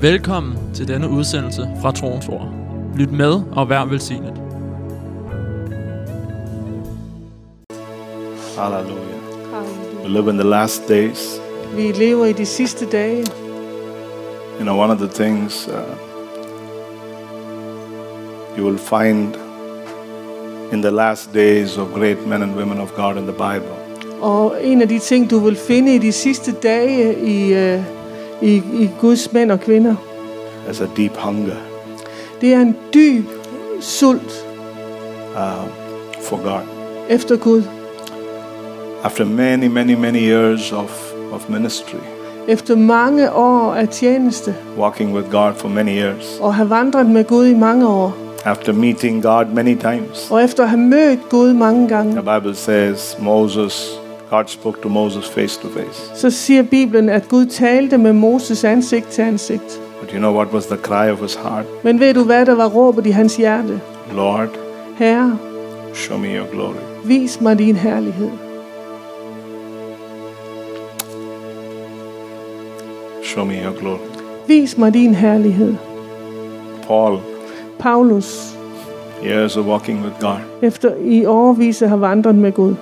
Velkommen til denne udsendelse fra Troens Ord. Lyt med og vær velsignet. Hallelujah. We live in the last days. Vi lever i de sidste dage. You know, one of the things uh, you will find in the last days of great men and women of God in the Bible Og en af de ting, du vil finde i de sidste dage i, øh, i, i Guds mænd og kvinder, is a deep hunger. Det er en dyb sult. Uh, for God. efter Gud. After many, many, many years of, of ministry, Efter mange år af tjeneste. Walking with God for many years, og have vandret med Gud i mange år. after meeting God many times, Og efter at have mødt Gud mange gange, the Bible says Moses, God spoke to Moses face to face. så siger Bibelen, at Gud talte med Moses ansigt til ansigt. But you know what was the cry of his heart? Men ved du, hvad der var råbet i hans hjerte? Lord, Herre, show me your glory. vis mig din herlighed. Show me your glory. Vis mig din herlighed. Paul, Paulus, years of walking with God, efter i årvis at have vandret med Gud.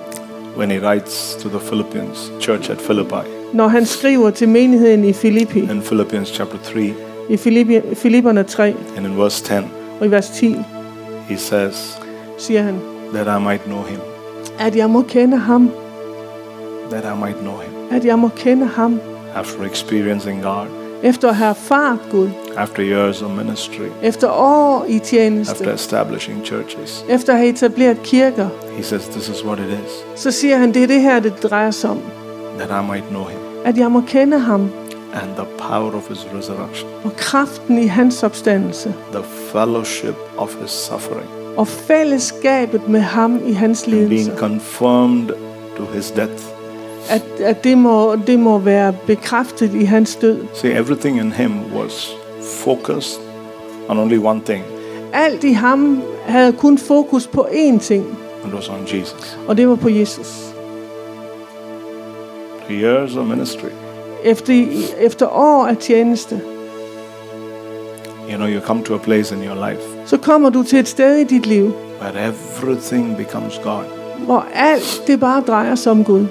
When he writes to the Philippians church at Philippi, Når han skriver til menigheden i Filippi, in Philippians chapter 3 i Filippi, Filipperne 3 and in verse 10, og i vers 10, he says, siger han, That I might know him, at jeg må kende ham, that I might know him. at jeg må kende ham, After experiencing God, efter at have erfaret Gud, after years of ministry, efter år i tjeneste, after establishing churches, efter at have etableret kirker, he says, This is what it is, så siger han, det er det her, det drejer sig om, that I might know him. At jeg må kende ham, and the power of his resurrection, og kraften i hans opstandelse, the fellowship of his suffering, og fællesskabet med ham i hans and being confirmed to his death. At, at det, må, det må være bekræftet i hans død. See, everything in him was focused on only one thing, Alt i ham havde kun fokus på én ting, and it was on Jesus. og det var på Jesus. The years of ministry, Efter, efter år af tjeneste, you know, you come to a place in your life så kommer du til et sted i dit liv, where everything becomes God. hvor alt det bare drejer sig om Gud.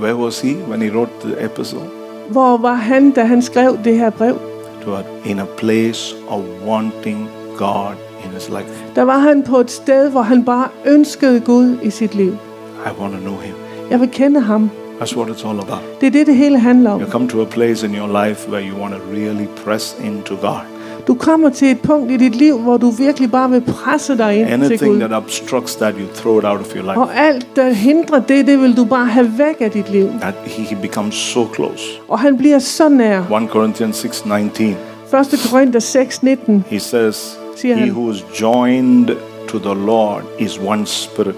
Where was he when he wrote the epistle? Hvor var han, da han skrev det her brev? To a, in a place of wanting God in his life. Der var han på et sted, hvor han bare ønskede Gud i sit liv. I want to know him. Jeg vil kende ham. That's what it's all about. Det er det, det hele handler om. You come to a place in your life where you want to really press into God. Du kommer til et punkt i dit liv, hvor du virkelig bare vil presse dig ind til Anything Gud. that obstructs that, you throw it out of your life. Og alt, der hindrer det, det vil du bare have væk af dit liv. That he, he becomes so close. Og han bliver så nær. 1 Corinthians 6:19. 1. Korinther 6, 19 He says, Siger He han. who is joined to the Lord is one spirit.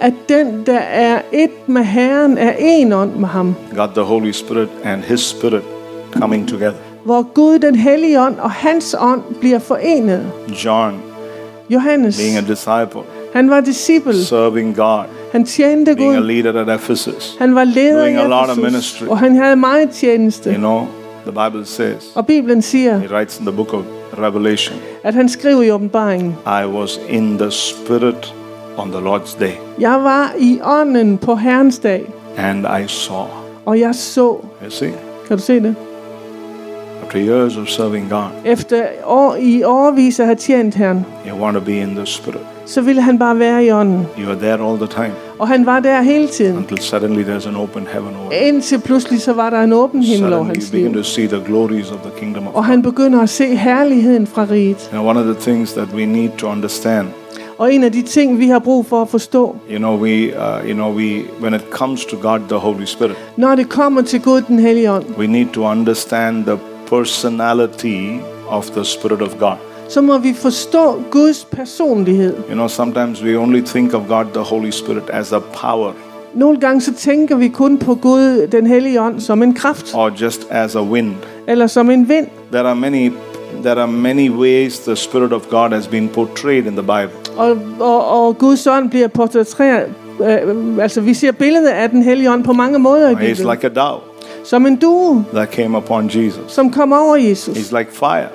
at den, der er et med Herren, er en ånd med ham. God the Holy Spirit and His Spirit coming together. Hvor Gud, den hellige ånd og hans ånd bliver forenet. John Johannes, being a disciple, han var disciple. serving God, Han tjente being a Gud. leader at Ephesus. Han var leder doing i a lot of ministry. og han havde meget tjeneste. You know, the Bible says, Og Bibelen siger, He writes in the book of Revelation, at han skriver i åbenbaringen, I was in the Spirit on the Lord's day, Jeg var i ånden på Herrens dag, and I saw. og jeg så. You see, Kan du se det? After years of serving God, Efter år, i årvis at have tjent Herren, you want to be in the Spirit. så ville han bare være i ånden. You are there all the time Og han var der hele tiden. until suddenly there's an open heaven over you. Indtil pludselig så var der en åben himmel over hans begin liv. to see the glories of the kingdom of Og han begynder at se herligheden fra riget. And one of the things that we need to understand, Og en af de ting, vi har brug for at forstå, you know, we, uh, you know, we, when it comes to God, the Holy Spirit, når det kommer til Gud den hellige ånd, we need to understand the personality of the Spirit of God. så må vi forstå Guds personlighed. You know, sometimes we only think of God, the Holy Spirit, as a power Nogle gange så tænker vi kun på Gud, den hellige ånd, som en kraft, or just as a wind. eller som en vind. There are many, there are many ways the Spirit of God has been portrayed in the Bible. Og, og, og Guds ånd bliver portrætteret, øh, altså vi ser billedet af den hellige ånd på mange måder i He's Bibelen. like a dove. Som en due, that came upon Jesus. som kom over Jesus, He's like fire.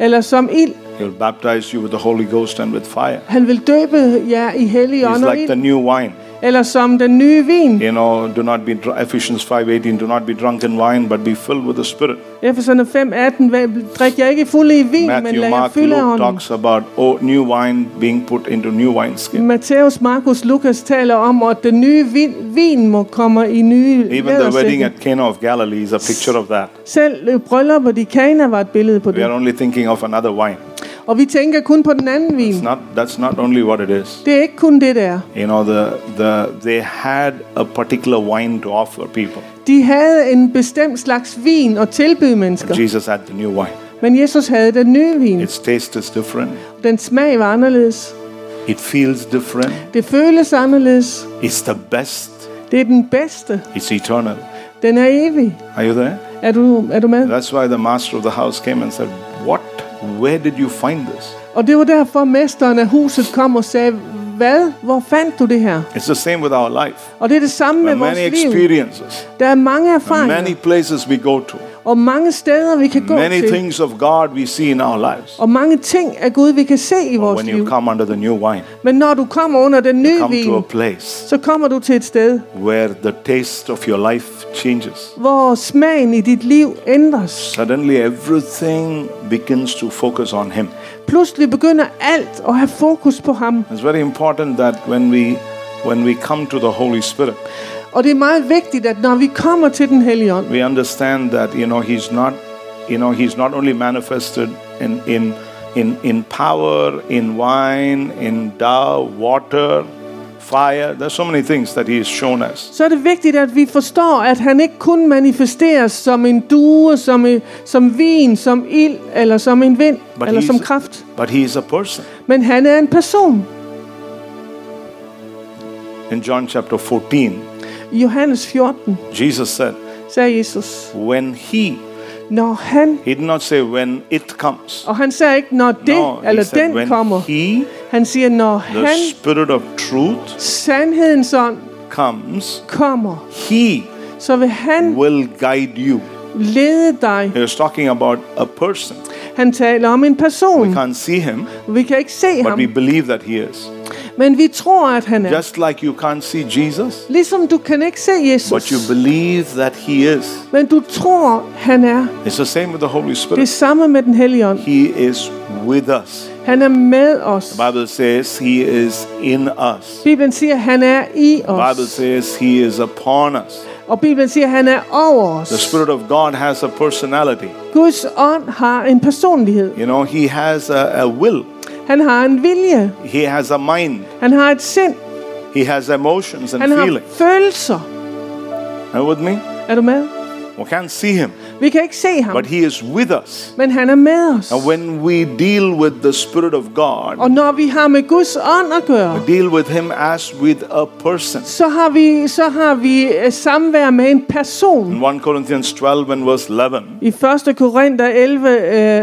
eller som ild. He'll baptize you with the Holy Ghost and with fire. Han vil døbe jer i hellig He's ånd og like the ild, new wine. Eller som den nye vin. You know, do not be Ephesians 5:18. Do not be drunk in wine, but be filled with the Spirit. Efeserne 5:18, "Vær- drik jer ikke fulde i vin, men Matthew, lad jer fylde af ånden. talks about oh, new wine being put into new wineskin. Matthæus, Markus, Lukas taler om, at den nye vin, vin må komme i nye Even the wedding at Cana of Galilee is a picture of that. Selv bryllupet i Kana var et billede på We are det. only thinking of another wine. Og vi tænker kun på den anden vin. It's not, that's not only what it is. Det er ikke kun det der. You know, the, the, they had a particular wine to offer people. De havde en bestemt slags vin at tilbyde mennesker. Jesus had the new wine. Men Jesus havde den nye vin. Its taste is different. Den smag var anderledes. It feels different. Det føles anderledes. It's the best. Det er den bedste. It's eternal. Den er evig. Are you there? Er du, er du med? That's why the master of the house came and said, What? Where did you find this? Og det var derfor, mesteren af huset kom og sagde, hvad? Hvor fandt du det her? It's the same with our life. Og det er det samme There med are vores many liv. experiences, Der er mange erfaringer, many places we go to, og mange steder, vi kan gå many til, things of God we see in our lives. og mange ting af Gud, vi kan se i But vores when you liv. come under the new wine, Men når du kommer under den nye come to a vin, place så kommer du til et sted, where the taste of your life changes. hvor smagen i dit liv ændres. Suddenly, everything begins to focus on Him. Pludselig begynder alt at have fokus på ham. It's very important that when we when we come to the Holy Spirit, Og det er meget vigtigt, at når vi kommer til den hellige ånd, we understand that you know He's not, you know, He's not only manifested in in in in power, in wine, in dove, water, fire. There's so many things that He has shown us. så er det vigtigt, at vi forstår, at han ikke kun manifesteres som en due, som, en, som vin, som ild, eller som en vind, But eller he's- som kraft. But He is a person. Men han er en person. In John chapter 14, I Johannes 14 Jesus said, sagde Jesus, "When He," når han, He did not say when it comes. og han sagde ikke, når det No, eller said den when kommer. He, Han siger, når the han, Spirit of truth, sandhedens ånd, comes, kommer, He så vil han will guide you. lede dig. He was talking about a person. Han taler om en We person. can't see him, Vi kan ikke se but ham, we believe that he is. Men vi tror, at han er. Just like you can't see Jesus, Ligesom du kan ikke se but you Jesus, believe that he is. men du tror, han er. It's the same with the Holy Det er Spirit. samme med den hellige ånd. He is with us. Han er med os. The Bible says he is in us. Bibelen siger, at han er i The Bible os. says he is upon us. Og Bibelen siger, at han er over The os. Spirit of God has a personality. Guds ånd har en personlighed. You know, he has a, a will. Han har en vilje. He has a mind. Han har et sind. He has emotions and Han har feelings. følelser. Are you with me? Er du med? We can't see him, Vi kan ikke se ham, but he is with us. men han er med os. And when we deal with the Spirit of God, Og når vi har med Guds ånd at gøre, we deal with him as with a person. så har vi, så har vi øh, samvær med en person. In 1 Corinthians 12 and verse 11, I 1. Korinther 11, øh,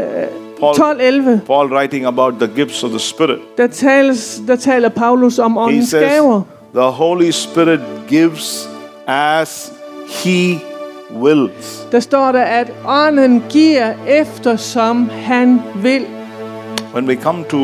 Paul, 12, 11, Paul writing about the gifts of the Spirit, der, tales, der taler Paulus om åndens says, gaver. The Holy Spirit gives as he wills. Der står der, at ånden giver efter som han vil. When we come to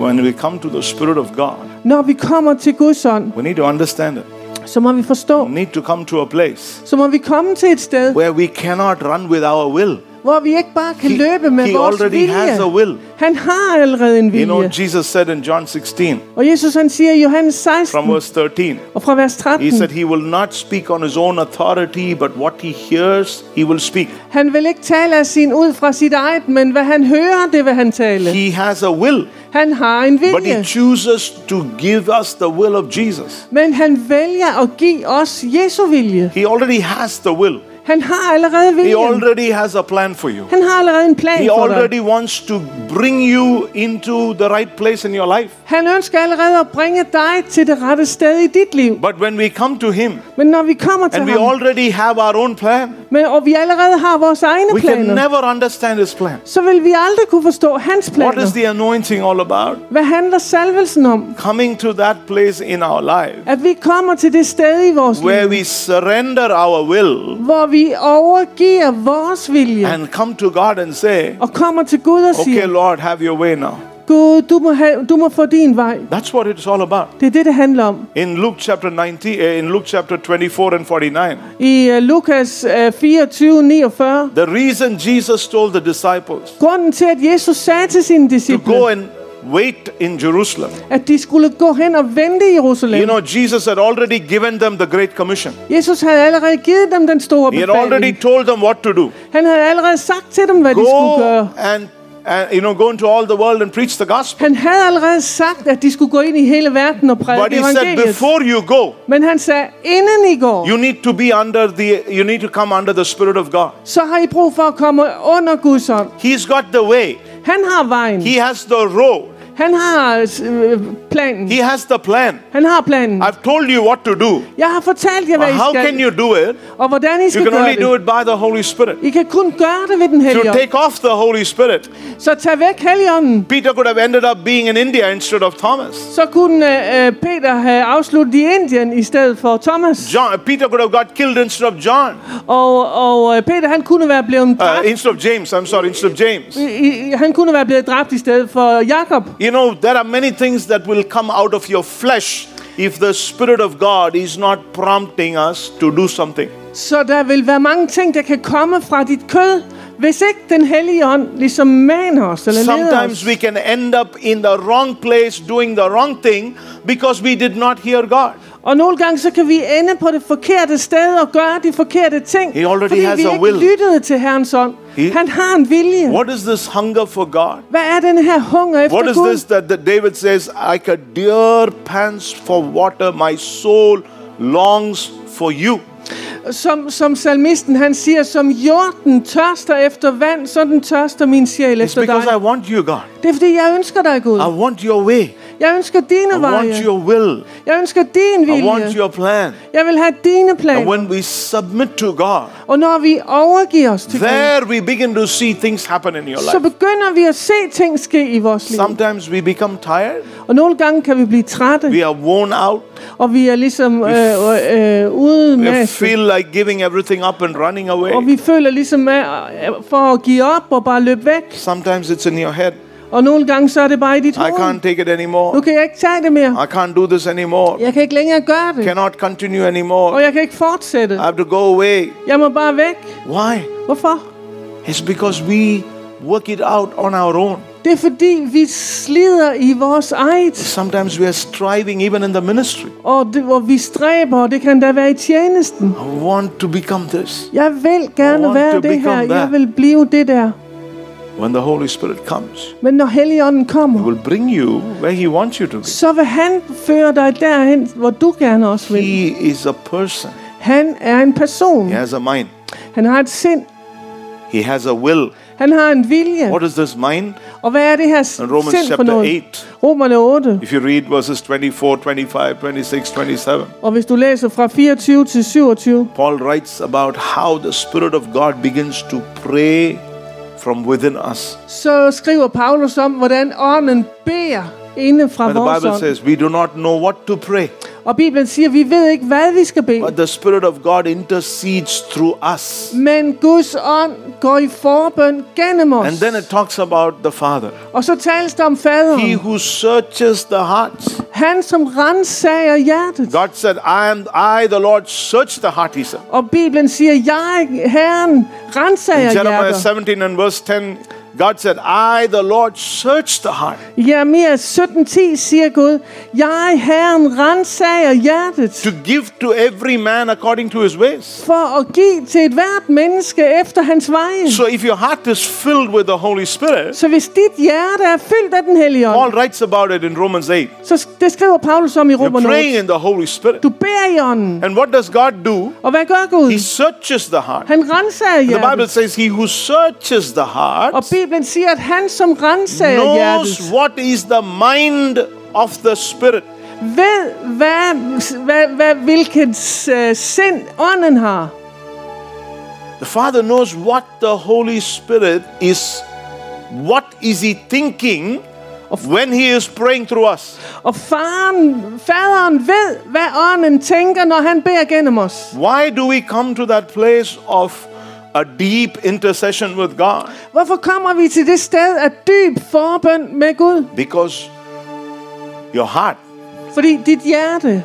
when we come to the Spirit of God, Når vi kommer til Guds ånd, we need to understand it. så må vi forstå, We need to come to a place så må vi komme til et sted, where we cannot run with our will. Hvor vi ikke bare kan løbe med he vores already has a vilje. will. Han har allerede en You know, vilje. Jesus said in John 16, Og Jesus han siger i Johannes 16, from verse 13, og fra vers he 13, said, He will not speak on his own authority, but what he hears, he will speak. han vil ikke tale af sin ud fra sit eget, men hvad han hører, det vil han tale. He has a will, Han har en but he vilje, chooses to give us the will of Jesus. men han vælger at give os Jesu vilje. He already has the will, Han har allerede he already has a plan for you. Han har allerede en plan He for dig. already wants to bring you into the right place in your life. Han ønsker allerede at bringe dig til det rette sted i dit liv. But when we come to him Men når vi kommer til and we already have our own plan, Men, og vi allerede har vores egne we can planer, never understand His plan. så vil vi aldrig kunne forstå hans What is planer. the anointing all about? Hvad handler salvelsen om? Coming to that place in our life At vi kommer til det sted i vores where liv, we surrender our will hvor vi overgiver vores vilje and come to God and say, og kommer til Gud og Okay, siger, Lord, have your way now. Gud, du må, have, du må få din vej. That's what it's all about. Det er det, det handler om. In Luke chapter 19, uh, in Luke chapter 24 and 49, I uh, Lukas uh, 24, 49, the reason Jesus told the disciples grunden til, at Jesus sagde til sine to disciple, go and wait in Jerusalem, at de skulle gå hen og vente i Jerusalem. you know, Jesus had already given them the Great Commission. Jesus havde allerede givet dem den store He had already befaling. told them what to do. Han havde allerede sagt til dem, hvad de skulle Go gøre. and, and you know, go into all the world and preach the gospel. Han havde allerede sagt, at de skulle gå ind i hele verden og But prædike he said, evangeliet. before you go, Men han sagde, inden I går, you need to be under the, you need to come under the Spirit of God. så har I brug for at komme under Guds ånd. He's got the way. Han har vejen. He has the road. Han har øh, planen. He has the plan. Han har planen. I've told you what to do. Jeg har fortalt jer, hvad I How can skal, you do it? og hvordan I You skal can gøre only do det. it by the Holy Spirit. I kan kun gøre det ved den hellige ånd. take off the Holy Spirit, Så tag væk helligånden. Peter could have ended up being in India instead of Thomas. Så kunne øh, Peter have afsluttet i Indien i stedet for Thomas. John, Peter could have got killed instead of John. Og, og øh, Peter, han kunne være blevet Uh, dræbt. instead of James, I'm sorry, instead of James. I, i- han kunne være blevet dræbt i stedet for Jakob. You know, there are many things that will come out of your flesh if the Spirit of God is not prompting us to do something. Så der vil være mange ting, der kan komme fra dit kød, hvis ikke den hellige ånd ligesom maner os eller leder Sometimes os. we can end up in the wrong place doing the wrong thing because we did not hear God. Og nogle gange så kan vi ende på det forkerte sted og gøre de forkerte ting, He already fordi has vi a ikke will. lyttede til Herrens ånd. He- Han har en vilje. What is this hunger for God? Hvad er den her hunger efter What is Gud? this that, that David says, like a deer pants for water, my soul longs for you. Som, som salmisten han siger, som jorden tørster efter vand, sådan tørster min sjæl It's efter dig. because I want you, God. Det er fordi, jeg ønsker dig, Gud. I want your way. Jeg ønsker dine I veje. want your will. Jeg ønsker din I want vilje. your plan. Jeg vil have dine And planer. when we submit to God, Og når vi overgiver os til Gud, there we begin to see things happen in your så life. begynder vi at se ting ske i vores liv. Sometimes we become tired. Og nogle gange kan vi blive trætte, We are worn out. og vi er ligesom øh, øh, øh, ude We med feel like giving everything up and running away. Og vi føler ligesom øh, for at give op og bare løbe væk. Sometimes it's in your head. Og nogle gange så er det bare i dit I hoved. can't take it anymore. Nu kan jeg ikke tage det mere. I can't do this anymore. Jeg kan ikke længere gøre det. Cannot continue Og anymore. jeg kan ikke fortsætte. I have to go away. Jeg må bare væk. Why? Hvorfor? It's because we work it out on our own. Det er fordi, vi slider i vores eget. Sometimes we are striving even in the ministry. Og, det, hvor vi stræber, og det kan da være i tjenesten. I want to become this. Jeg vil gerne være det her. become Jeg that. vil blive det der. When the Holy Spirit comes, Men når Helligånden He kommer, will bring you where He wants you to be. så vil han føre dig derhen, hvor du gerne også vil. He is a person. Han er en person. He has a mind. Han har et sind. He has a will. Han har en vilje. What is this mind? Og hvad er det her In Romans sind for chapter noget? 8, Romerne 8. if you read verses 24, 25, 26, 27, Og hvis du læser fra 24 til 27, Paul writes about how the Spirit of God begins to pray from within us. så skriver Paulus om, hvordan ånden beder inde fra And the vores Bible ånd. says we do not know what to pray, Og Bibelen siger, vi ved ikke, hvad vi skal bede. but the Spirit of God intercedes through us. Men Guds ånd går i forbøn gennem os. And then it talks about the Father. Og så tales der om He faderen. who searches the hearts. Han, som rensager hjertet. God said, I am I, the Lord, search the heart, he said. Og Bibelen siger, jeg, Herren, rensager In Jeremiah hjertet. 17 and verse 10, God said, I, the Lord, search the heart I Jeremia 17.10 siger Gud, jeg, Herren, rensager hjertet. to give to every man according to his ways. For at give til et hvert menneske efter hans veje. So if your heart is filled with the Holy Spirit, Så hvis dit hjerte er fyldt af den hellige ånd, Paul writes about it in Romans 8. så det skriver Paulus om i You're praying 8. in the Holy Spirit. Du beder i ånden. And what does God do? Og hvad gør Gud? He searches the heart. Han rensager The Bible says, He who searches the Og heart Bibelen siger, at han som knows hjertet, what is the mind of the Spirit. ved, hvad, hvad, hvad, hvilket uh, sind ånden har. The Father knows what the Holy Spirit is. What is He thinking when He is praying through us? Og faren, faderen ved, hvad ånden tænker, når han beder gennem os. Why do we come to that place of a deep intercession with God? Hvorfor kommer vi til det sted af dyb forbøn med Gud? Because your heart Fordi dit hjerte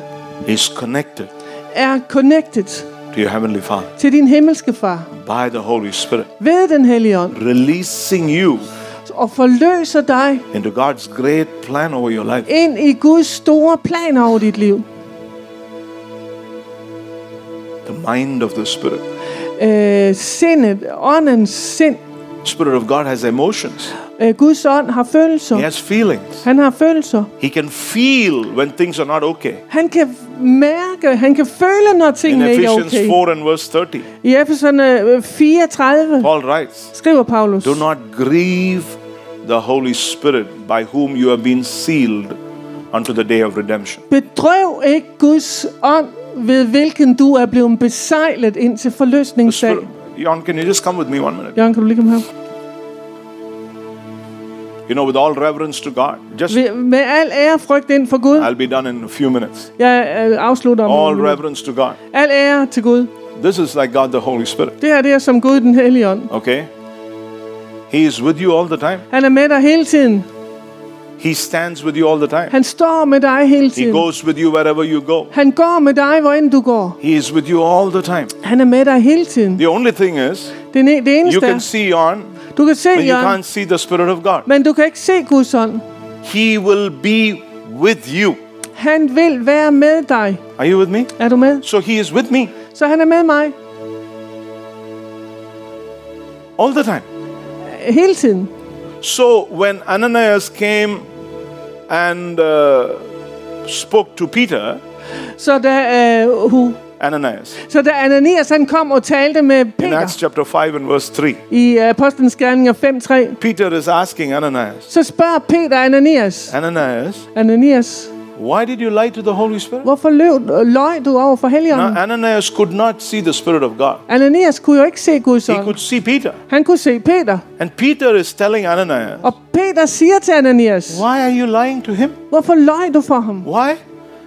is connected er connected to your Heavenly Father til din himmelske far by the Holy Spirit, ved den hellige ånd releasing you og forløser dig into God's great plan over your life. ind i Guds store plan over dit liv. The mind of the Spirit. Øh, sindet, åndens sind. Spirit of God has emotions. Øh, Guds ånd har følelser. He has feelings. Han har følelser. He can feel when things are not okay. Han kan mærke, han kan føle, når In tingene ikke er Ephesians 4 and verse 30, I Efeserne 34 Paul writes, skriver Paulus, Do not grieve the Holy Spirit by whom you have been sealed unto the day of redemption. bedrøv ikke Guds ånd, ved hvilken du er blevet besejlet ind til The forløsningsdag. Jan, can you just come with me one minute? Jørgen, kan du lige komme her? You know, with all reverence to God, just Med al ære frygt ind for Gud. I'll be done in a few minutes. Jeg øh, afslutter om All reverence to God. Al ære til Gud. This is like God the Holy Spirit. Det her det er som Gud den hellige ånd. Okay? He is with you all the time. Han er med dig hele tiden. He stands with you all the time. Han står med dig hele tiden. He goes with you wherever you go. Han går med dig, hvor end du går. He is with you all the time. Han er med dig hele tiden. The only thing is, Det, ne- det you can er, see on, du kan se, but you can't see the Spirit of God. men du kan ikke se Guds ånd. He will be with you. Han vil være med dig. Are you with me? Er du med? So he is with me Så han er med mig all the time. hele tiden. So when Ananias came and uh, spoke to Peter, Så da, uh, Ananias, så da Ananias han kom og talte med in Acts chapter 5 and verse 3, i uh, Apostlenes Gerninger 5.3, Peter is asking Ananias, så spørger Peter Ananias, Ananias, Ananias, why did you lie to the Holy Spirit? hvorfor løb, løg du over for Helligånden? Now, Ananias could not see the Spirit of God. Ananias kunne jo ikke se Guds He ånd. could see Peter. Han kunne se Peter. And Peter is telling Ananias, Og Peter siger til Ananias, Why are you lying to him? hvorfor løg du for ham? Why?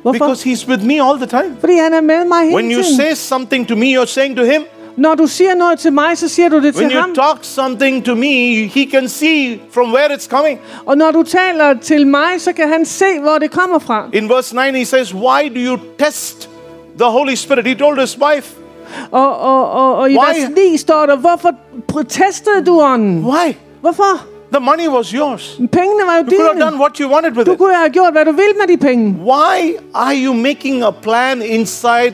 Hvorfor? Because he's with me all the time. Fordi han er med mig hele When you tiden. say something to me, you're saying to him. Når du siger noget til mig, så siger du det When til you ham. talk something to me, he can see from where it's coming. Og når du taler til mig, så kan han se, hvor det kommer fra. In verse 9, he says, Why do you test the Holy Spirit? He told his wife, Og, og, og, og i Why? vers 9 står der, hvorfor protestede du ånden? Why? Hvorfor? The money was yours. Pengene var jo You could have done what you wanted with Du it. kunne have gjort, hvad du ville med de penge. Why are you making a plan inside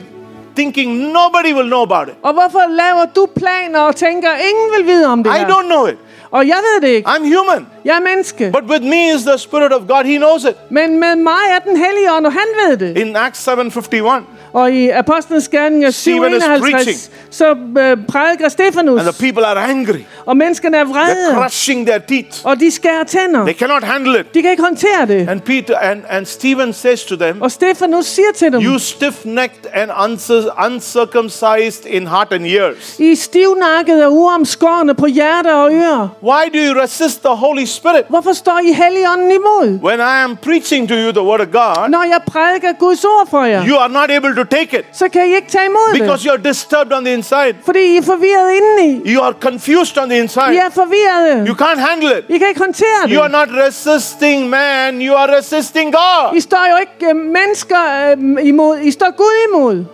thinking nobody will know about it? Og hvorfor laver du planer og tænker, ingen vil vide om det I her? don't know it. Og jeg ved det ikke. I'm human. Jeg er menneske. But with me is the Spirit of God. He knows it. Men med mig er den hellige ånd, og han ved det. In Acts 7.51, Og i Apostlenes Gerninger Stephen is 751, så øh, prædiker Stefanus, and the people are angry. og menneskene er They're vrede, crushing their teeth. og de skærer tænder. They cannot handle it. De kan ikke håndtere det. And Peter and, and Stephen says to them, Og Stefanus siger til dem, You stiff-necked and uncir- uncircumcised in heart and ears. I stivnakkede og uomskårne på hjerte og ører. Why do you resist the Holy Spirit? Hvorfor står I helligånden imod? When I am preaching to you the word of God, Når jeg prædiker Guds ord for jer, you are not able to take it så kan I ikke tage imod because det. you're disturbed on the inside. Fordi I er forvirret indeni. You are confused on the inside. I er forvirrede. You can't handle it. I kan ikke håndtere You are not resisting man, you are resisting God. I står jo ikke øh, mennesker øh, imod. I står Gud imod.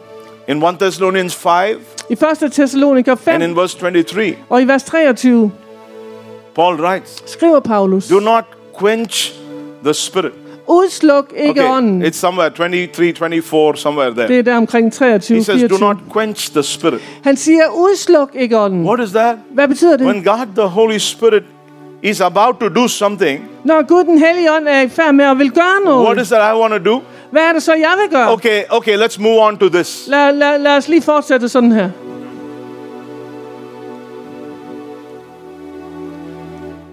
In 1 Thessalonians 5 I 1. Thessaloniker and 5 in verse 23, og i vers 23 Paul writes, skriver Paulus, Do not quench the spirit. Udsluk ikke Okay, ånden. it's somewhere 23, 24, somewhere there. Det er der omkring 23, He says, Do 24. not quench the spirit. Han siger, udsluk ikke ånden. What is that? Hvad betyder det? When God the Holy Spirit is about to do something, Når Gud den hellige ånd er i færd med at vil gøre what noget, is that I want to do? hvad er det så, jeg vil gøre? Okay, okay, let's move on to this. Lad, lad, lad os lige fortsætte sådan her.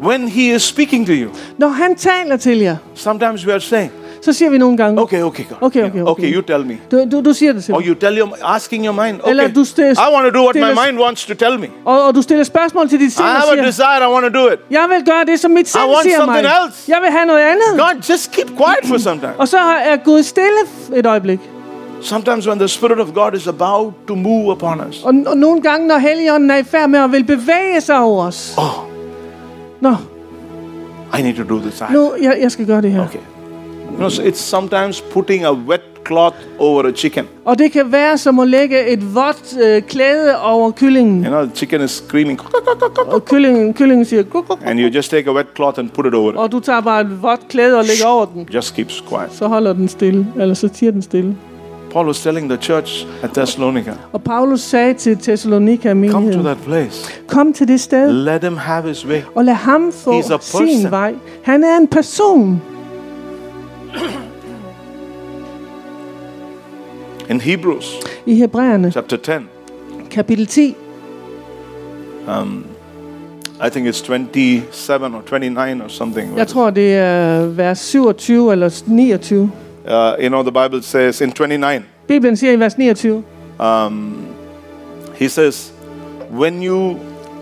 When He is speaking to you, Når han taler til jer, sometimes we are saying, Så siger vi nogle gange, Okay, okay, God. Okay, okay, okay. Okay, you tell me. du, du, du siger det til Or you tell your, asking your mind. Eller Okay, du stil- I want to do what my stiller- mind wants to tell me. Og, og du stiller spørgsmål til dit sind I have a siger, desire. I want to do it. jeg vil gøre det, som mit sind siger mig. something else. Jeg vil have noget andet. God, just keep quiet for some time. Og så er Gud stille et øjeblik. Sometimes when the Spirit of God is about to move upon us, Og, og nogle gange, når Helligånden er i færd med at vil bevæge sig over os. oh, Nå, I need to do this. Nu, jeg, jeg skal gøre det her. Okay. You know, so it's sometimes putting a wet cloth over a chicken. Og det kan være som at lægge et vådt øh, klæde over kyllingen. You know, the chicken is screaming, Og kyllingen, kyllingen siger, and you just take a wet cloth and put it over it. og du tager bare et vådt klæde og lægger over den. Just keeps quiet. Så holder den stille, eller så tiger den stille. Paul was telling the church at Thessalonica, Og Paulus sagde til Thessalonika come to menigheden, that place. kom til det sted, Let him have his way. og lad ham få He's a person. sin vej. Han er en person. In Hebrews I Hebræerne, chapter 10, kapitel 10, I think it's 27 or 29 or something. jeg tror det er vers 27 eller 29. Uh, you know, the Bible says in 29, Bibelen siger i vers 29, he says, When you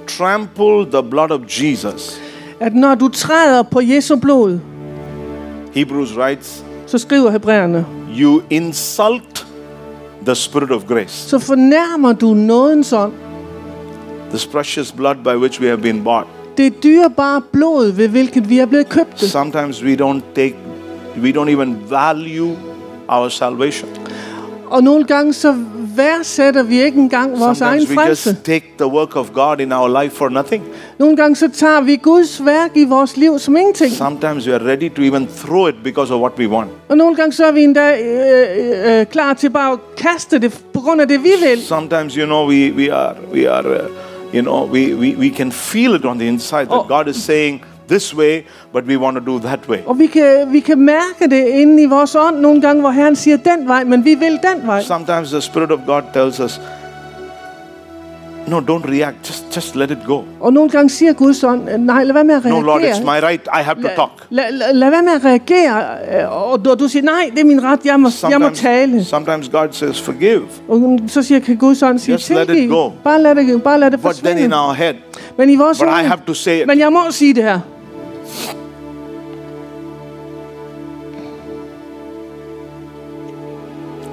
trample the blood of Jesus, at når du træder på Jesu blod, Hebrews writes, så skriver Hebræerne, you insult the Spirit of grace, så fornærmer du nådens ånd. this precious blood by which we have been bought. Det dyrebare blod, ved hvilket vi er blevet købt. Sometimes we don't take, we don't even value our salvation. Og nogle gange så værdsætter vi ikke engang vores egen Sometimes we frelse. just take the work of God in our life for nothing. Nogle gange så tager vi Guds værk i vores liv som ingenting. Sometimes we are ready to even throw it because of what we want. Og nogle gange så er vi endda øh, øh, klar til bare at kaste det på grund af det, vi vil. Sometimes, you know, we, we are, we are uh, you know, we, we, we can feel it on the inside that Oh. God is saying this way, but we want to do that way. Og vi kan, vi kan mærke det inde i vores ånd nogle gange, hvor Herren siger den vej, men vi vil den vej. Sometimes the Spirit of God tells us, no, don't react, just, just let it go. Og nogle gange siger Guds ånd, nej, lad være med at No, Lord, it's reagere. my right, I have to talk. Lad, lad, lad være med at reagere. øh, Og du, du siger, nej, det er min ret, jeg må, jeg må tale. sometimes God says, forgive. Og så siger kan Guds ånd sige, Just let it go. Bare lad det, bare lad det But then in forsvinde. our head, Men i vores but I have to say it. Men jeg må sige det her.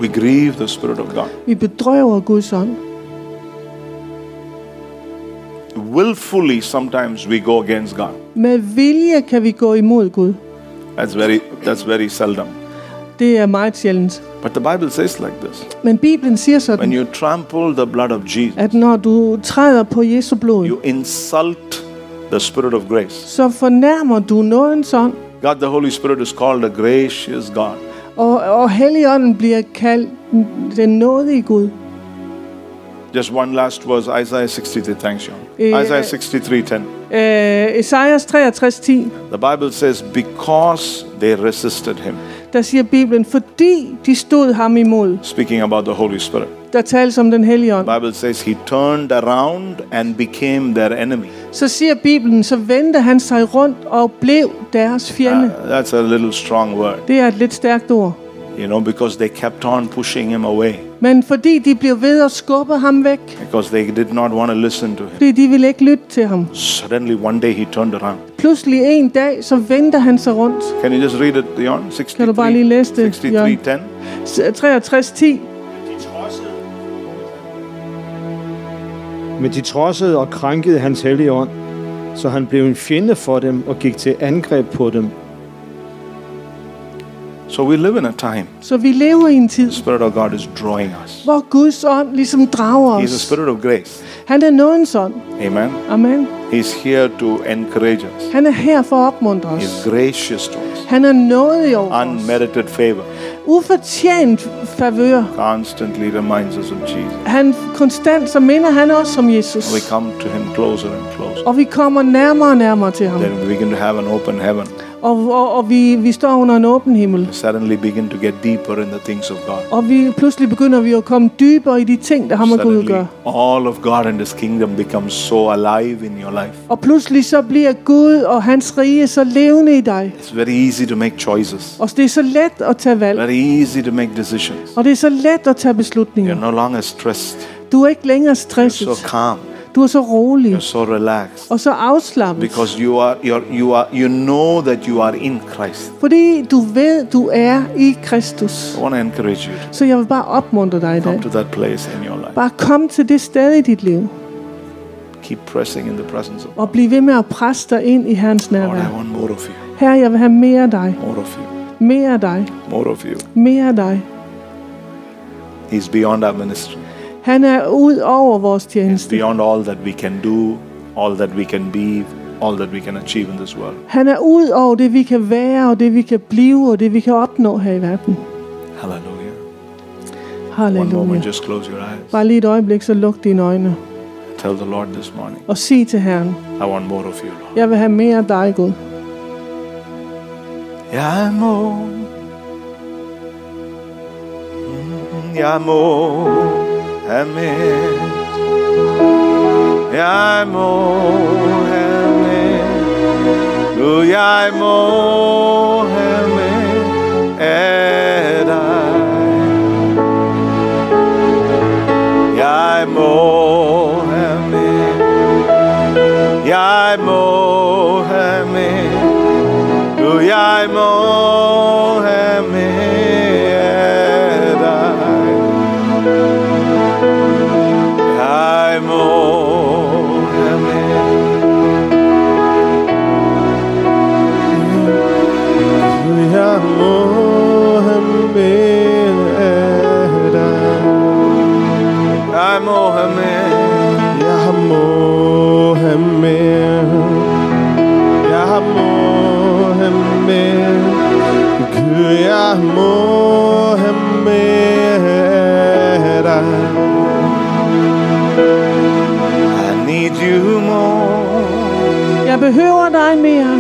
We grieve the Spirit of God. Vi bedrøver Guds ånd. Willfully, sometimes we go against God. Med vilje kan vi gå imod Gud. That's very, that's very seldom. Det er meget sjældent. But the Bible says like this Men Bibelen siger When you trample the blood of Jesus, at når du træder på Jesu blod, you insult the Spirit of grace. så fornærmer du nådens ånd. God the Holy Spirit is called a gracious God. Og, og Helligånden bliver kaldt den nådige Gud. Just one last verse, Isaiah 63. Thanks, John. Eh, Isaiah 63 10. Øh, Esajas 63:10, The Bible says, Because they resisted him, der siger Bibelen, fordi de stod ham imod. speaking about the Holy Spirit. Der tales om den hellige ånd. The Bible says, He turned around and became their enemy. Så siger Bibelen, så vendte han sig rundt og blev deres fjende. Uh, that's a little strong word, Det er et lidt stærkt ord. you know, because they kept on pushing him away, Men fordi de blev ved at skubbe ham væk, because they did not want to listen to him. fordi de ville ikke lytte til ham. Suddenly, one day, he turned around. Pludselig en dag, så vendte han sig rundt. Can you just read it, Jon? 63, Kan du bare lige læse det, 63 Jørgen? 10. Men de trodsede og krænkede hans hellige ånd, så han blev en fjende for dem og gik til angreb på dem. So we live in a time, Så vi lever i en tid, the Spirit of God is drawing us. hvor Guds ånd ligesom drager He's a os. Spirit of grace. Han er nådens ånd. Amen. Amen. He's here to encourage us. Han er her for at opmuntre os. He's gracious to us. Han er nådig over. Unmerited favor Ufortjent favør. constantly reminds us of Jesus. Han konstant, så minder han os om Jesus. We come to Him closer and closer. Og vi kommer nærmere og nærmere til ham. Then we begin to have an open heaven. Og, og, og vi, vi står under en åben himmel. Suddenly begin to get deeper in the things of God. Og vi, pludselig begynder vi at komme dybere i de ting, der har med Gud at gøre. all of God and His kingdom becomes so alive in your life. Og pludselig så bliver Gud og hans rige så levende i dig. It's very easy to make choices, Og det er så let at tage valg. very easy to make decisions. Og det er så let at tage You're beslutninger. no longer stressed, Du er ikke længere you're stresset. so calm, Du er så rolig you're so relaxed. og så afslappet. Because you are, you're, you are, you know that you are in Christ. Fordi du ved, du er i Kristus. I want to encourage you Så jeg vil bare opmuntre dig i to come dag. to that place in your life. Bare kom til det sted i dit liv. Keep pressing in the presence of God. Og bliv ved med at presse dig ind i Hans Lord, I nærvær. want more of you, Herre, jeg vil have mere af dig. more of you, Mere af dig. more of you. Mere af dig. He's beyond our ministry. Han er ud over vores He's tjeneste. beyond all that we can do, all that we can be, all that we can achieve in this world. Han er ud over det, vi kan være, og det, vi kan blive, og det, vi kan opnå her i verden. Hallelujah. One moment, Halleluja. just close your eyes. Bare lige et øjeblik, så luk dine øjne. Tell the Lord this morning, Og sig til Herren, I want more of you, Lord. jeg vil have mere af dig, Gud. Jeg må Mm, Jeg må have med Jeg må have med Gud, jeg må have Jeg behøver dig mere.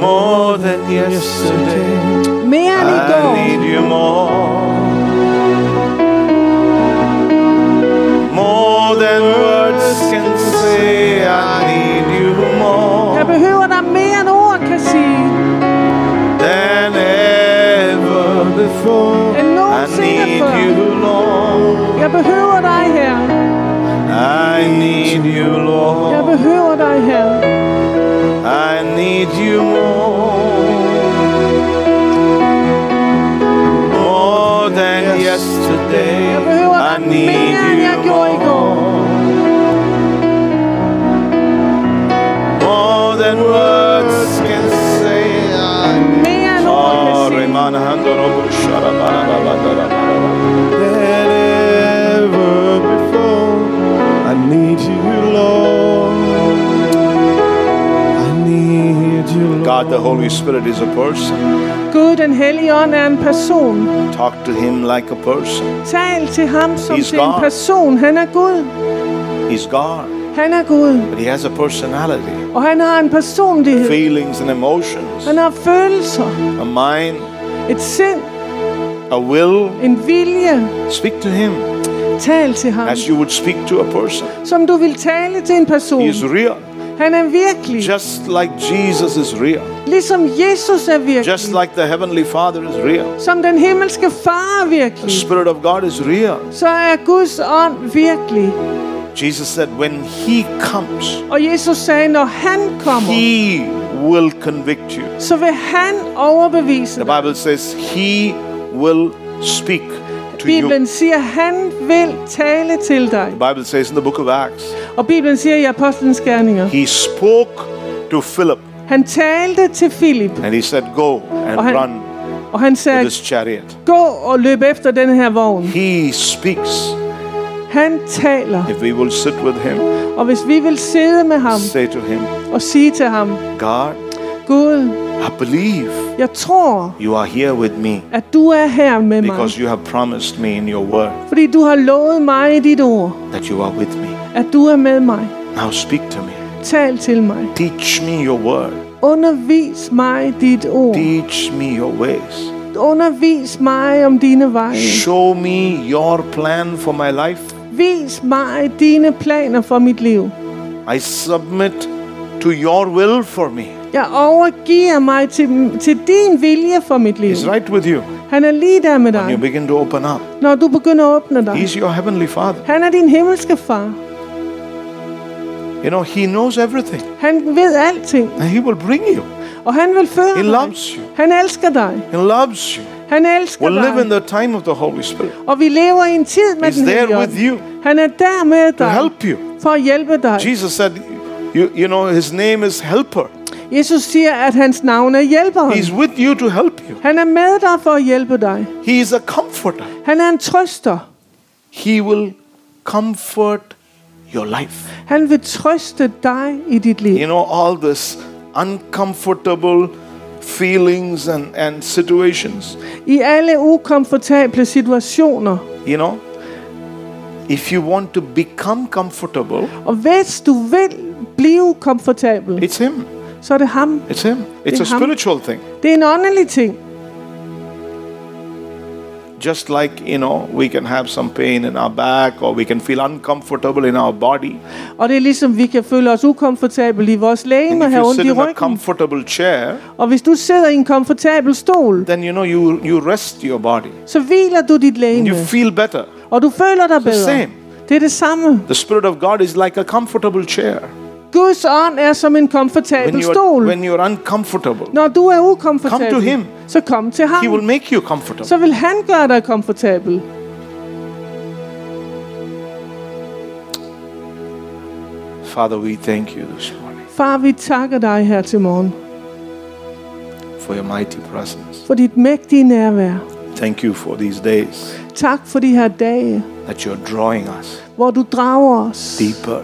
more than yesterday. Mere end i I need you more. More than words can say, I need you more. Jeg behøver dig mere end ord kan sige. than ever before. End I need før. you, Lord. Jeg behøver dig her. I need you, Jeg Lord. behøver dig her. I need you more. More than yesterday. Jeg God, the Holy Spirit is a person. Gud, den hellige ånd er en person. Talk to him like a person. Tal til ham som He's til en God. person. Han er Gud. He's God, Han er Gud. but he has a personality, Og han har en personlighed. feelings and emotions, Han har følelser. a mind, Et sind. a will. En vilje. Speak to him Tal til ham. as you would speak to a person. Som du vil tale til en person. He is real, Han er virkelig. just like Jesus is real, Ligesom Jesus er virkelig. just like the Heavenly Father is real. Som den himmelske far er The. Spirit of God is real. Så er Guds ånd virkelig. Jesus said, when he comes, Og Jesus sagde, når han kommer, he will convict you. så vil han overbevise The. Bible says he will speak to you. Bibelen siger, at han vil tale til dig. The Bible says in the book of Acts, Og Bibelen siger i Apostlenes Gerninger, he spoke to Philip han talte til Filip, and he said, Go and Og han- run og han sagde, this chariot. gå og løb efter den her vogn. He speaks. Han taler, If we will sit with him, og hvis vi vil sidde med ham say to him, og sige til ham, God, Gud, I believe jeg tror, you are here with me at du er her med mig, because you have promised me in your word fordi du har lovet mig i dit ord, that you are with me. at du er med mig. Now speak to me. Tal til mig. Teach me your word. Undervis mig dit ord. Teach me your ways. Undervis mig om dine veje. Show me your plan for my life. Vis mig dine planer for mit liv. I submit to your will for me. Jeg overgiver mig til, til din vilje for mit liv. He's right with you. Han er lige der med When you dig, begin to open up, når du begynder at åbne dig. He's your heavenly Father. Han er din himmelske far. You know, He knows everything. Han ved alting, And He will bring you. og han vil føre He dig. loves you. Han elsker dig. He loves you. Han elsker We'll live in dig. the time of the Holy Spirit. Og vi lever i en tid med He's den there with you Han er der med to dig help you. for at hjælpe dig. Jesus said, you, you know, His name is Helper. Jesus siger, at hans navn er hjælperen. He's with you to help you. Han er med dig for at hjælpe dig. He is a comforter. Han er en trøster. He will comfort your life. Han vil trøste dig i dit liv. You know, all this uncomfortable feelings and, and situations. I alle ukomfortable situationer. You know, if you want to become comfortable, Og hvis du vil blive komfortabel, it's Him. Så er det ham. It's Him. It's a Det er ham. spiritual thing. Det er en åndelig ting. Just like, you know, we can have some pain in our back or we can feel uncomfortable in our body. Og det er ligesom, vi kan føle os ukomfortable i vores læge And if have you ondt sit i in a comfortable chair, Og hvis du sidder i en komfortabel stol, then you know you you rest your body. så hviler du dit And you feel better. Og du føler dig the bedre. same. Det er det samme. The Spirit of God is like a comfortable chair. Guds ånd er som en When komfortabel you're, stol. when you're uncomfortable, Når du er Come to ukomfortabel, him. så kom til He will ham. make you comfortable. Så vil han gøre dig komfortabel. Father, we thank you this morning Far, vi takker dig her til morgen for your mighty presence. for dit mægtige nærvær. Thank you for these days Tak for de her dage, that you're drawing us hvor du drager os deeper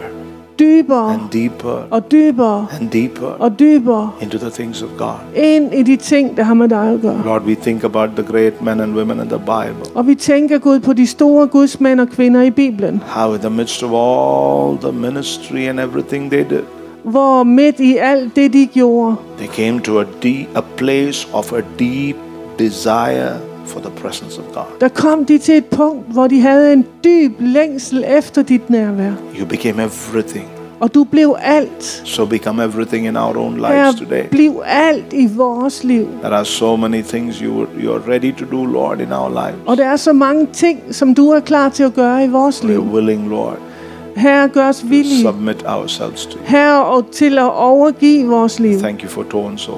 dybere and deeper og dybere and deeper og dybere into the things of God. ind i de ting, der har med dig at gøre. Lord, we think about the great men and women in the Bible. Og vi tænker, Gud, på de store Guds mænd og kvinder i Bibelen, How, in the midst of all the ministry and everything they did, hvor midt i alt det, de gjorde, they came to a deep, a place of a deep desire for the presence of God. der kom de til et punkt, hvor de havde en dyb længsel efter dit nærvær. You became everything. Og du blev alt. So become everything in our own lives Her today. blev alt i vores liv. There are so many things you you're ready to do, Lord, in our lives. Og der er så mange ting, som du er klar til at gøre i vores We're liv. willing, Lord, Her gør os villige. submit ourselves to you. Her og til at overgive vores liv. Thank you for Toronto.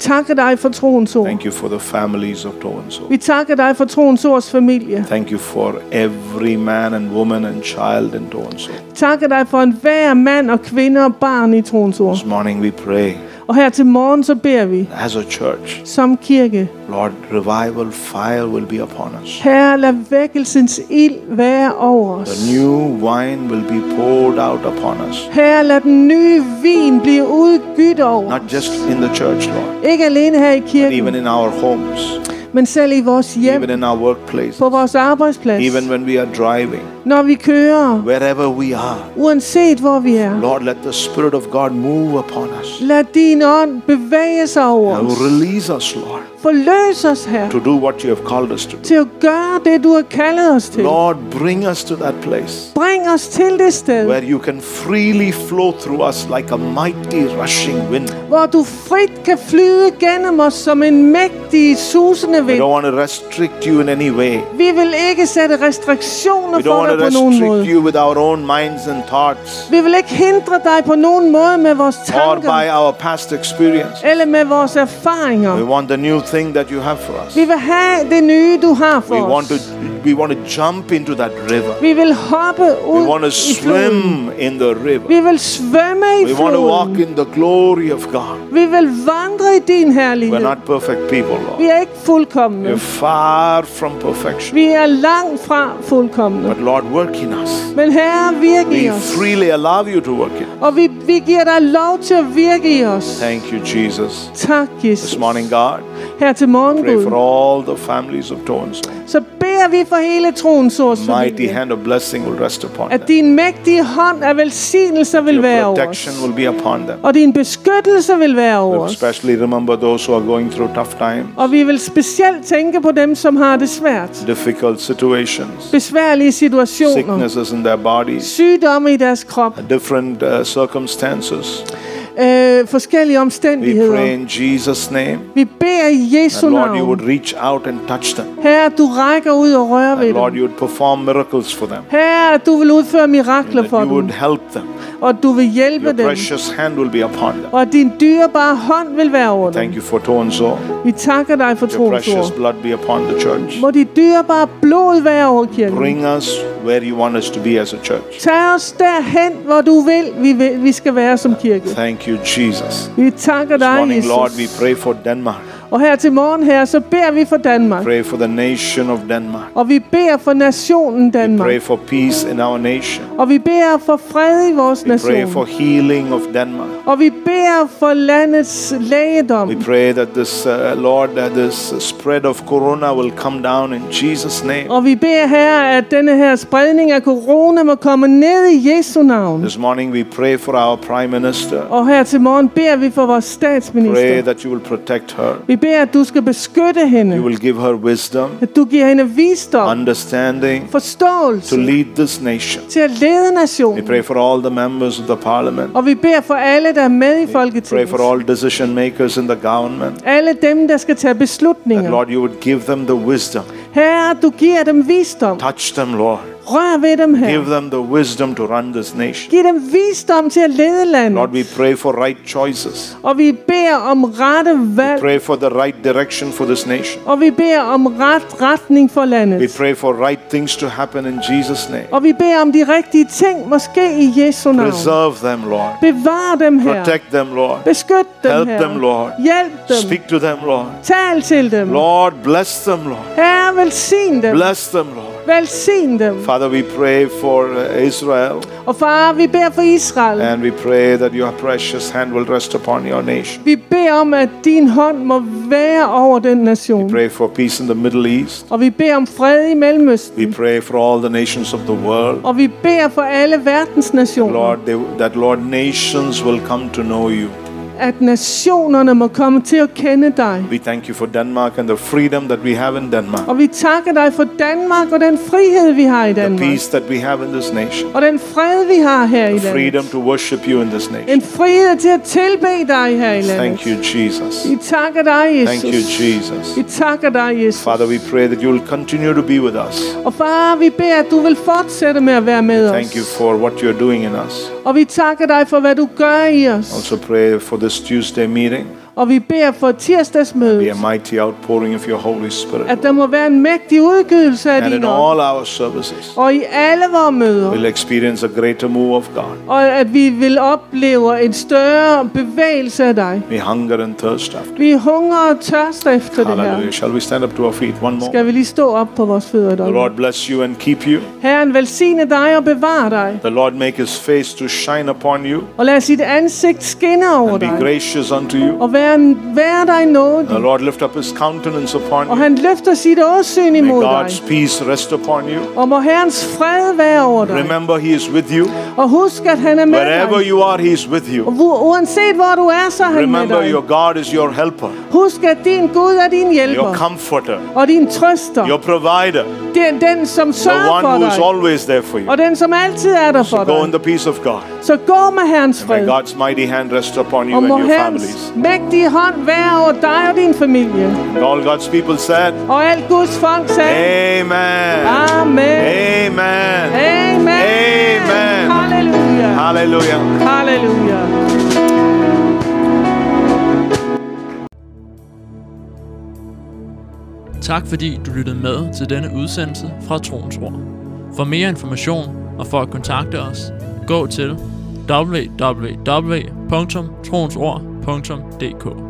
Takker dig for troens ord. Thank you for the families of Toronto. Vi takker dig for troens ords familie. Thank you for every man and woman and child in Toronto. Takker dig for enhver mand og kvinde og barn i troens ord. This morning we pray Og her til morgen så beder vi as a church, som kirke. Lord, revival fire will be upon us. Her lad vækkelsens ild være over os. The new wine will be poured out upon us. Her lad den nye vin blive udgydt over Not just in the church, Lord, Ikke alene her i but kirken, even in our homes, men selv i vores hjem, even in our workplaces, på vores arbejdsplads, even when we are driving, når vi kører, wherever we are. uanset hvor vi er. Lord, let the Spirit of God move upon us. Lad din ånd bevæge sig over And os. release us, Lord, Forløs os her to do what you have called us to do. til at gøre det, du har kaldet os til. Lord, bring us to that place Bring os til det sted, where you can freely flow through us like a mighty rushing wind. hvor du frit kan flyde gennem os som en mægtig, susende We don't want to restrict you in any way. Vi vil ikke sætte restriktioner We don't for want dig to på nogen restrict måde. you with our own minds and thoughts Vi vil ikke hindre dig på nogen måde med vores or by our past experience. eller med vores We want the new thing that you have for us. Vi vil have det nye, du har for We want to we want to jump into that river. Vi vil hoppe We want to floden. swim in the river. Vi vil svømme i We want to walk in the glory of God. Vi vil vandre i din herlighed. We're not perfect people, Vi Lord. er ikke fuldkommende. We're far from perfection. Vi er langt fra fuldkommende. But Lord, work in us. Men Herre, virke i We os. freely allow you to work in. us. Og vi, vi giver dig lov til at virke i os. Thank you, Jesus. Tak, Jesus. This morning, God, Her til morgen, pray for all the families of Toronto. Så beder vi for hele troens ords Mighty hand of blessing will rest upon At din mægtige hånd af velsignelser vil være over os. will be upon them. Og din beskyttelse vil være over os. especially remember those who are going through tough times, Og vi vil specielt tænke på dem, som har det svært. difficult situations, Besværlige situationer. sicknesses in their bodies, Sygdomme i deres krop. different uh, circumstances. Øh, forskellige We omstændigheder. pray in Jesus' name Vi beder i Jesu that Lord, you navn. would reach out and touch them. Herre, du rækker ud og rører ved That Lord, dem. you would perform miracles for them. Herre, du vil udføre mirakler for you dem. would help them. Og du vil hjælpe Your dem. precious hand will be upon them. Og din dyrebare hånd vil være over dem. Thank you for Tonzo. Vi takker dig for Your troens precious blood be upon the church. Må dit dyrebare blod være over kirken. Bring us where you want us to be as a church. Tag os derhen, hvor du vil, vi, vil, vi skal være som kirke. Thank you, Jesus. Vi takker This dig, morning, Lord, we Jesus. pray for Denmark. Og her til morgen her, så beder vi for Danmark. Pray for the nation of Denmark. Og vi beder for nationen Pray Danmark. for peace in our nation. Og vi beder for fred i vores We pray for nation. healing of Denmark. Og vi beder for landets lægedom. We pray that this, uh, Lord, that this spread of corona will come down in Jesus' name. Og vi beder her, at denne her spredning af corona må komme ned i Jesu navn. This morning we pray for our Prime Minister. Og her til morgen beder vi for vores Pray statsminister. that you will protect her. Vi beder, at du skal beskytte You hende. will give her wisdom, At du giver hende visdom, understanding to forståelse lead this nation. til at lede We nationen. pray for all the members of the parliament. Og vi beder for alle, der er med i Pray Folketinget. for all decision makers in the government. Alle dem, der skal tage That beslutninger. Lord, you would give them the wisdom. Herre, du giver dem visdom. Touch them, Lord. Rør ved dem her. Give them the wisdom to run this nation. Giv dem visdom til at lede landet. Lord, we pray for right choices. Og vi beder om rette valg. Pray for the right direction for this nation. Og vi beder om ret retning for We pray for right things to happen in Jesus' name. Og vi beder om de rigtige ting, måske i Jesu navn. Preserve them, Lord. Bevar dem her. Protect them, Lord. Beskyt dem Help her. them, Lord. Hjælp dem. Speak to them, Lord. Tal til dem. Lord, bless them, Lord. Herre, velsign dem. Bless them, Lord. Velsign dem. Father, we pray for uh, Israel Og far, vi beder for Israel. and we pray that your precious hand will rest upon your nation. Vi beder om, at din hånd må være over den nation. We pray for peace in the Middle East. Og vi beder om fred i We pray for all the nations of the world. Og vi beder for alle verdens nationer. Lord, they, that Lord, nations will come to know you. At nationerne må komme til at kende dig. We thank you for Denmark and the freedom that we have in Denmark. Og vi takker dig for Danmark og den frihed, vi har i The Danmark. peace that we have in this nation. Og den fred, vi har her i The freedom landet. to worship you in this nation. En frihed til at tilbe dig her i Thank landet. you, Jesus. Vi takker dig, Thank you, Jesus. Jesus. Vi takker dig, Jesus. Father, we pray that you will continue to be with us. Og far, vi beder, at du vil fortsætte med at være med Thank you os. for what you're doing in us. Og vi takker dig for, hvad du gør i os. Also pray for this Tuesday meeting. Og vi beder for Be tirsdagsmødet, a mighty outpouring of your Holy Spirit. at der må være en mægtig udgivelse af And din ånd. all our services, Og i alle vores møder. we'll experience a greater move of God. Og at vi vil opleve en større bevægelse af dig. We hunger and thirst after. Vi hungrer og tørster efter det her. Hallelujah. Shall we stand up to our feet one more? Skal vi lige stå op på vores fødder, The? Lord bless you and keep you. Herren velsigne dig og bevare dig. The Lord make his face to shine upon you Og lad sit ansigt skinne over and be dig. gracious unto you. Og være, være dig The. Lord lift up his countenance upon Og you. han løfter sit åsyn May imod dig. God's peace rest upon you. Og må Herrens fred være over dig. Remember, he is with you. Og husk, at han er med Wherever dig. you are, he is with Og you. hvor- uanset hvor du er, så er han med Remember, dig. your God is your helper, Husk, at din Gud er din your hjælper. comforter, Og din trøster. your provider, Den, den som the one for who is always there for you. Og den, som altid er der for Go in the peace of God. Så gå med Herrens May fred. God's mighty hand rest upon you Og and your families. Mægtige hånd være over dig og din familie. All God's people said, Og alt Guds folk sagde, Amen. Amen. Amen. Amen. Amen. Halleluja. Hallelujah. Halleluja. Tak fordi du lyttede med til denne udsendelse fra Troens Ord. For mere information og for at kontakte os, gå til www.radioplay.dk